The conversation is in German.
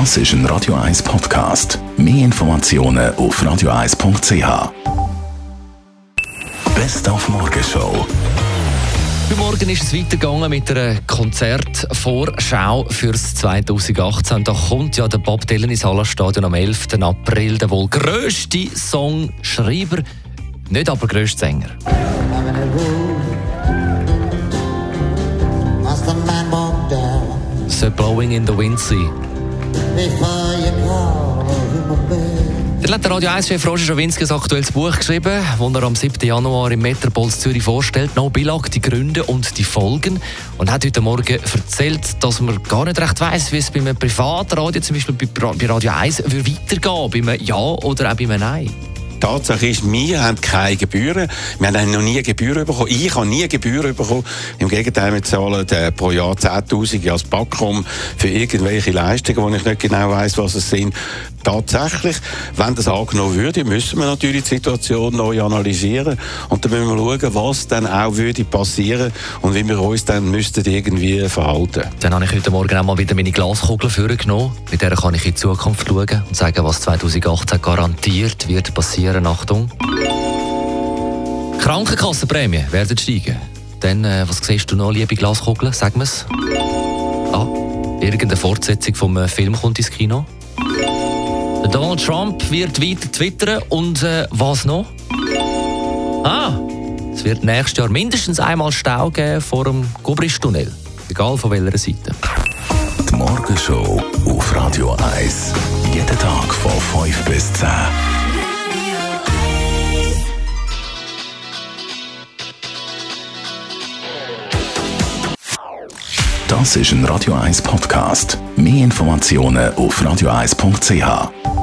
Das ist ein Radio 1 Podcast. Mehr Informationen auf radio1.ch. Best auf Morgenshow. Heute Morgen ist es weitergegangen mit einer Konzertvorschau fürs 2018. Da kommt ja der Bob Dylan ins Hallerstadion am 11. April, der wohl grösste Songschreiber, nicht aber grösste Sänger. So Blowing in the Wind sein. Der Radio 1-Chef Roger Schawinski ein aktuelles Buch geschrieben, das er am 7. Januar im Metropolis Zürich vorstellt. No Bilag, die Gründe und die Folgen. Und hat heute Morgen erzählt, dass man gar nicht recht weiss, wie es bei einem Privatradio, zum Beispiel bei Ra- bei Radio 1, würde weitergehen Bei einem Ja oder auch bei einem Nein. Tatsache ist, wir haben keine Gebühren. Wir haben noch nie Gebühren bekommen. Ich habe nie Gebühren bekommen. Im Gegenteil, wir zahlen äh, pro Jahr 10.000 als Backrum für irgendwelche Leistungen, wo ich nicht genau weiß, was es sind. Tatsächlich, wenn das angenommen würde, müssen wir natürlich die Situation neu analysieren und dann müssen wir schauen, was dann auch würde passieren und wie wir uns dann müssten irgendwie verhalten. Dann habe ich heute Morgen auch mal wieder meine Glaskugel vorgenommen. Mit der kann ich in die Zukunft schauen und sagen, was 2018 garantiert wird passieren. Achtung. Krankenkassenprämien werden steigen. Dann, äh, was siehst du noch, liebe Glaskugel? Sag mir's. Ah, irgendeine Fortsetzung vom äh, Film kommt ins Kino. Donald Trump wird weiter twittern und äh, was noch? Ah, es wird nächstes Jahr mindestens einmal Stau geben vor dem Gubristunnel. Egal von welcher Seite. Die Morgenshow auf Radio 1. Jeden Tag von 5 bis 10. Das ist ein Radio 1 Podcast. Mehr Informationen auf radio1.ch.